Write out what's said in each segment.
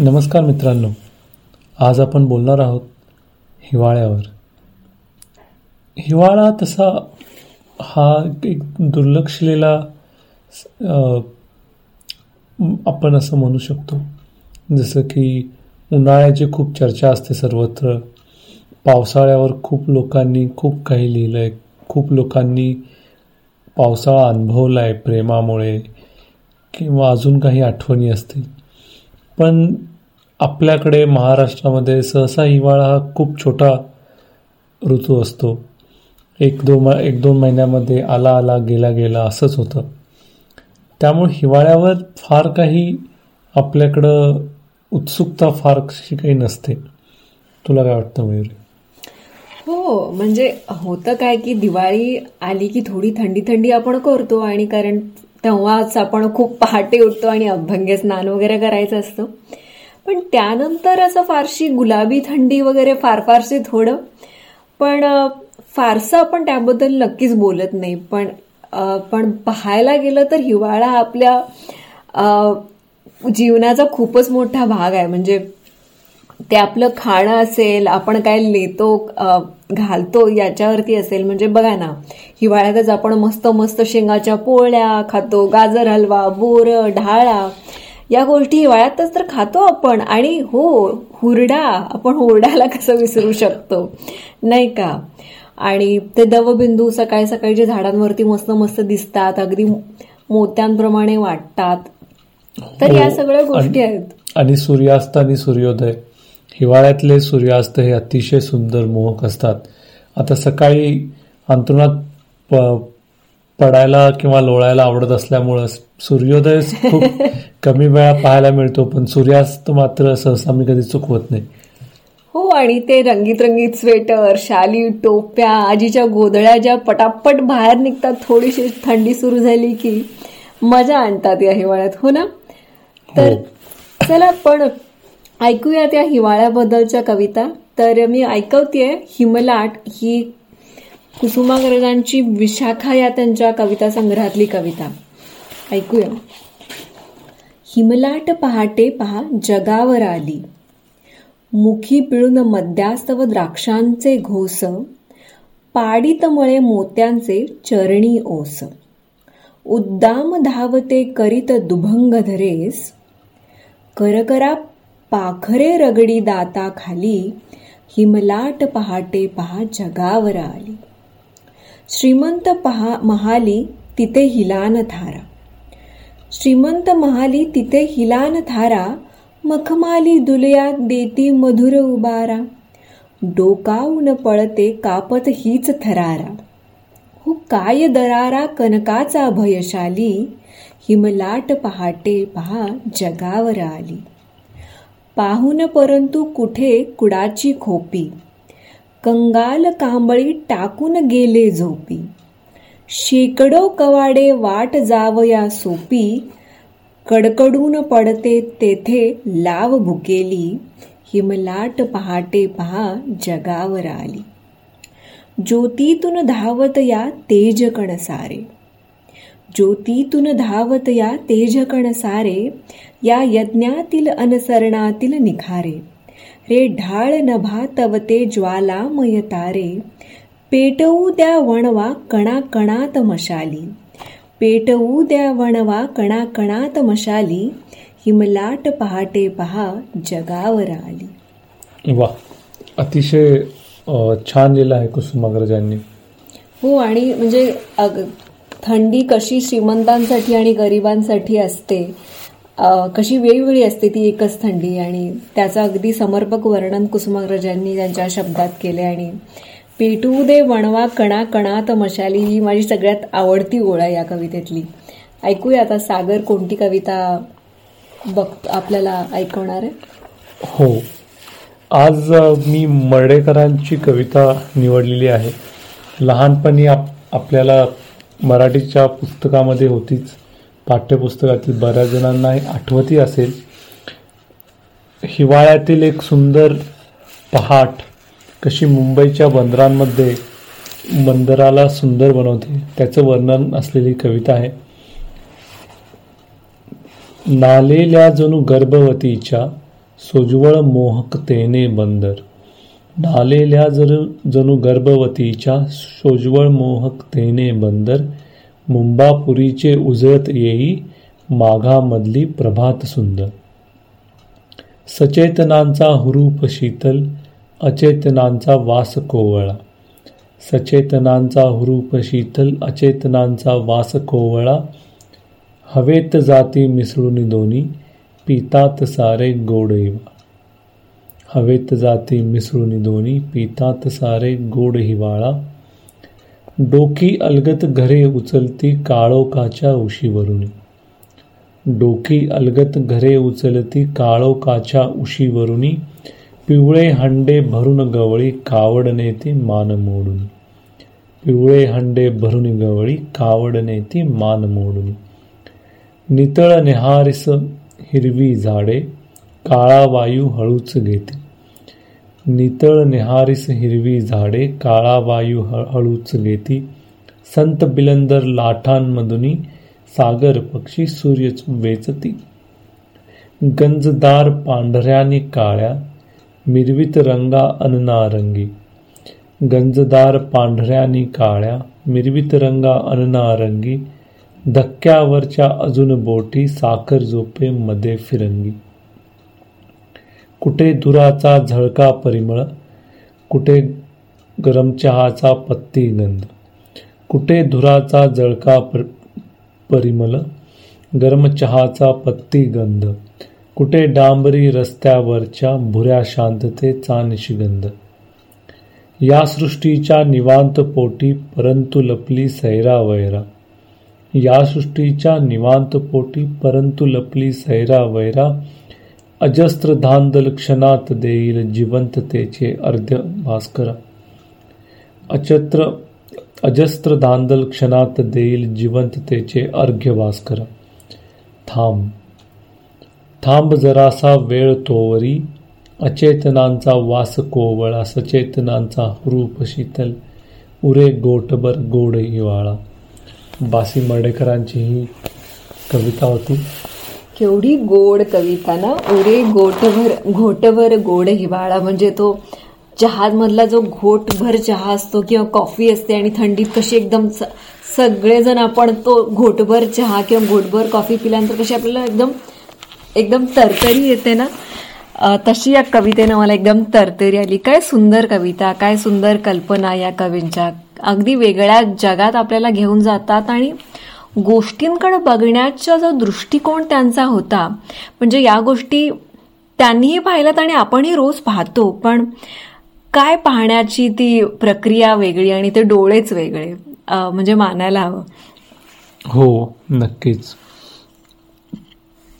नमस्कार मित्रांनो. आज आपण बोलणार आहोत हिवाळ्यावर. हिवाळा तसा हा एक दुर्लक्षलेला आपण असं म्हणू शकतो. जसं की उन्हाळ्याची खूप चर्चा असते सर्वत्र. पावसाळ्यावर खूप लोकांनी खूप काही लिहिलं आहे खूप लोकांनी पावसाळा अनुभवला आहे प्रेमामुळे किंवा अजून काही आठवणी असतील. पण आपल्याकडे महाराष्ट्रामध्ये सहसा हिवाळा हा खूप छोटा ऋतू असतो. एक दोन एक दोन महिन्यामध्ये आला आला गेला गेला असंच होतं. त्यामुळे हिवाळ्यावर फार काही आपल्याकडं उत्सुकता फार कशी काही नसते. तुला काय वाटतं मयुरी? हो म्हणजे होतं काय की दिवाळी आली की थोडी थंडी थंडी आपण करतो आणि कारण तेव्हाच आपण खूप पहाटे उठतो आणि अभंगे स्नान वगैरे करायचं असतं. पण त्यानंतर असं फारशी गुलाबी थंडी वगैरे फार फारसे थोडं. पण फारसं आपण त्याबद्दल नक्कीच बोलत नाही. पण पण पाहायला गेलं तर हिवाळा आपल्या जीवनाचा खूपच मोठा भाग आहे. म्हणजे ते आपलं खाणं असेल आपण काय नेतो घालतो याच्यावरती असेल. म्हणजे बघा ना हिवाळ्यातच आपण मस्त मस्त शेंगाच्या पोळ्या खातो गाजर हलवा बोर ढाळा. या गोष्टी हिवाळ्यातच तर खातो आपण. आणि हो हुरडा आपण हुरड्याला कसं विसरू शकतो? नाही का? आणि ते दवबिंदू सकाळी सकाळी जे झाडांवरती मस्त मस्त दिसतात अगदी मोत्यांप्रमाणे वाटतात. तर या हो, सगळ्या गोष्टी आहेत. आणि सूर्यास्त आणि सूर्योदय. हिवाळ्यातले सूर्यास्त हे अतिशय सुंदर मोहक असतात. आता सकाळी अंतरुणात प- पडायला किंवा लोळायला आवडत असल्यामुळं सूर्योदय खूप कमी वेळा पाहायला मिळतो पण सूर्यास्त मात्र सहसा मी कधी चुकवत नाही. हो आणि ते रंगीत रंगीत स्वेटर शाली टोप्या आजीच्या गोधळ्या ज्या पटापट बाहेर निघतात थोडीशी थंडी सुरू झाली की मजा आणतात या हिवाळ्यात हो ना? तर चला पण ऐकूया त्या हिवाळ्याबद्दलच्या कविता. तर मी ऐकवतेय हिमलाट ही कुसुमाग्रजांची विशाखा या त्यांच्या कविता संग्रहातली कविता. ऐकूया. हिमलाट पहाटे पहा जगावर आली. मुखी पिळून मद्यास्तव द्राक्षांचे घोस. पाडित मळे मोत्यांचे चरणी ओस. उद्दाम धावते करीत दुभंग धरेस. करकरा पाखरे रगडी दाता खाली हिमलाट पहाटे पहा जगावर आली. श्रीमंत पहा महाली तिथे हिलान थारा. श्रीमंत महाली तिथे हिलान थारा मखमाली दुलयात देती मधुर उबारा. डोकावून पळते कापत हीच थरारा. हो काय दरारा कनकाचा भयशाली हिमलाट पहाटे पहा जगावर आली. पाहून परंतु कुठे कुडाची खोपी. कंगाल कांबळी टाकून गेले झोपी. शेकडो कवाडे वाट जावया सोपी. कडकडून पडते तेथे लाव भुकेली. हिमलाट पहाटे पहा जगावर आली. ज्योतीतून धावत या तेजकण सारे. ज्योतीतून धावत या तेजकण सारे या यज्ञातील अनसरणातील निखारे. रे ढाळ नभा तवते ज्वालामय तारे. पेटवू द्या वणवा कणा कणात मशाली. पेटवू द्या वणवा कणा कणात मशाली. हिमलाट पहाटे पहा जगावर आली. वा अतिशय छान लिहिलं आहे कुसुमाग्रजांनी. हो आणि म्हणजे अग- थंडी कशी श्रीमंतांसाठी आणि गरिबांसाठी असते कशी वेगवेगळी असते ती एकच थंडी आणि त्याचं अगदी समर्पक वर्णन कुसुमाग्रजांनी त्यांच्या शब्दात केले आणि पेटू दे वणवा कणा कणात मशाली ही माझी सगळ्यात आवडती ओळ आहे या कवितेतली. ऐकूया आता सागर कोणती कविता बघ आपल्याला ऐकवणार आहे? हो. आज मी मर्डेकरांची कविता निवडलेली आहे. लहानपणी आप आपल्याला मराठीच्या पुस्तकामध्ये होतीच. पाठ्यपुस्तकातील बऱ्याच जणांना हे आठवती असेल. हिवाळ्यातील एक सुंदर पहाट कशी मुंबईच्या बंदरांमध्ये बंदराला सुंदर बनवते त्याचं वर्णन असलेली कविता आहे. नालेल्या जणू गर्भवतीच्या सोज्वळ मोहकतेने बंदर. ढालेल्या जर जणू गर्भवतीच्या सोज्वळ मोहकतेने बंदर मुंबापुरीचे उजळत येई माघामधली प्रभात सुंदर. सचेतनांचा हुरूप शीतल अचेतनांचा वास कोवळा. सचेतनांचा हुरूप शीतल अचेतनांचा वास कोवळा. हवेत जाती मिसळून दोन्ही पितात सारे गोडैवा हवेत जाती मिसळून दोन्ही पितात सारे गोड हिवाळा. डोकी अलगत घरे उचलती काळोकाच्या उशीवरून. डोकी अलगत घरे उचलती काळोकाच्या उशीवरुनी. पिवळे हंडे भरून गवळी कावड नेती मान मोडून. पिवळे हंडे भरून गवळी कावड नेती मान मोडून. नितळ निहारिस हिरवी झाडे काळा वायू हळूच घेते. नितळ निहारीस हिरवी झाडे काळा वायू हळूच घेती. संत बिलंदर लाठांमधुनी सागर पक्षी सूर्य वेचती. गंजदार पांढऱ्याने काळ्या मिरवित रंगा अननारंगी. गंजदार पांढऱ्यानी काळ्या मिरवित रंगा अननारंगी. धक्क्यावरच्या अजून बोटी साखर झोपे मध्ये फिरंगी. कुठे धुराचा झळका परिमळ कुठे गरम चहाचा पत्ती गंध कुठे धुराचा जळका परिमल गरम चहाचा पत्ती गंध कुठे डांबरी रस्त्यावरच्या भुऱ्या शांततेचा निशिगंध. या सृष्टीच्या निवांत पोटी परंतु लपली सैरा वैरा. या सृष्टीच्या निवांत पोटी परंतु लपली सैरा वैरा अजस्त्र धांदल क्षणात देईल जिवंततेचे अर्ध्य भास्कर अचत्र अजस्त्र धांदल क्षणात देईल जिवंततेचे अर्घ्य भास्कर थांब थांब जरासा वेळ तोवरी अचेतनांचा वास कोवळा सचेतनांचा रूप शीतल उरे गोटभर गोड हिवाळा बासी मडेकरांची ही कविता होती केवढी गोड कविता ना उरे गोटभर घोटभर गोड हिवाळा. म्हणजे तो चहामधला जो घोटभर चहा असतो किंवा कॉफी असते आणि थंडीत कशी एकदम सगळेजण आपण तो घोटभर चहा किंवा घोटभर कॉफी पिल्यानंतर कशी आपल्याला एकदम एकदम तरतरी येते ना? तशी या कवितेनं मला एकदम तरतरी आली. काय सुंदर कविता काय सुंदर कल्पना या कवींच्या. अगदी वेगळ्या जगात आपल्याला घेऊन जातात आणि गोष्टींकडे बघण्याचा जो दृष्टिकोन त्यांचा होता म्हणजे या गोष्टी त्यांनीही पाहिल्यात आणि आपणही रोज पाहतो पण काय पाहण्याची ती प्रक्रिया वेगळी आणि ते डोळेच वेगळे म्हणजे मानायला हवं. हो नक्कीच.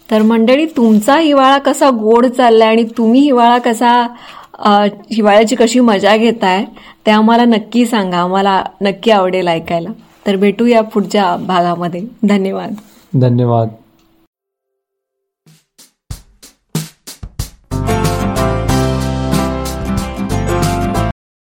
तर मंडळी तुमचा हिवाळा कसा गोड चाललाय आणि तुम्ही हिवाळा कसा हिवाळ्याची कशी मजा घेताय ते आम्हाला नक्की सांगा. आम्हाला नक्की आवडेल ऐकायला. तर भेटूया पुढच्या भागामध्ये. धन्यवाद. धन्यवाद.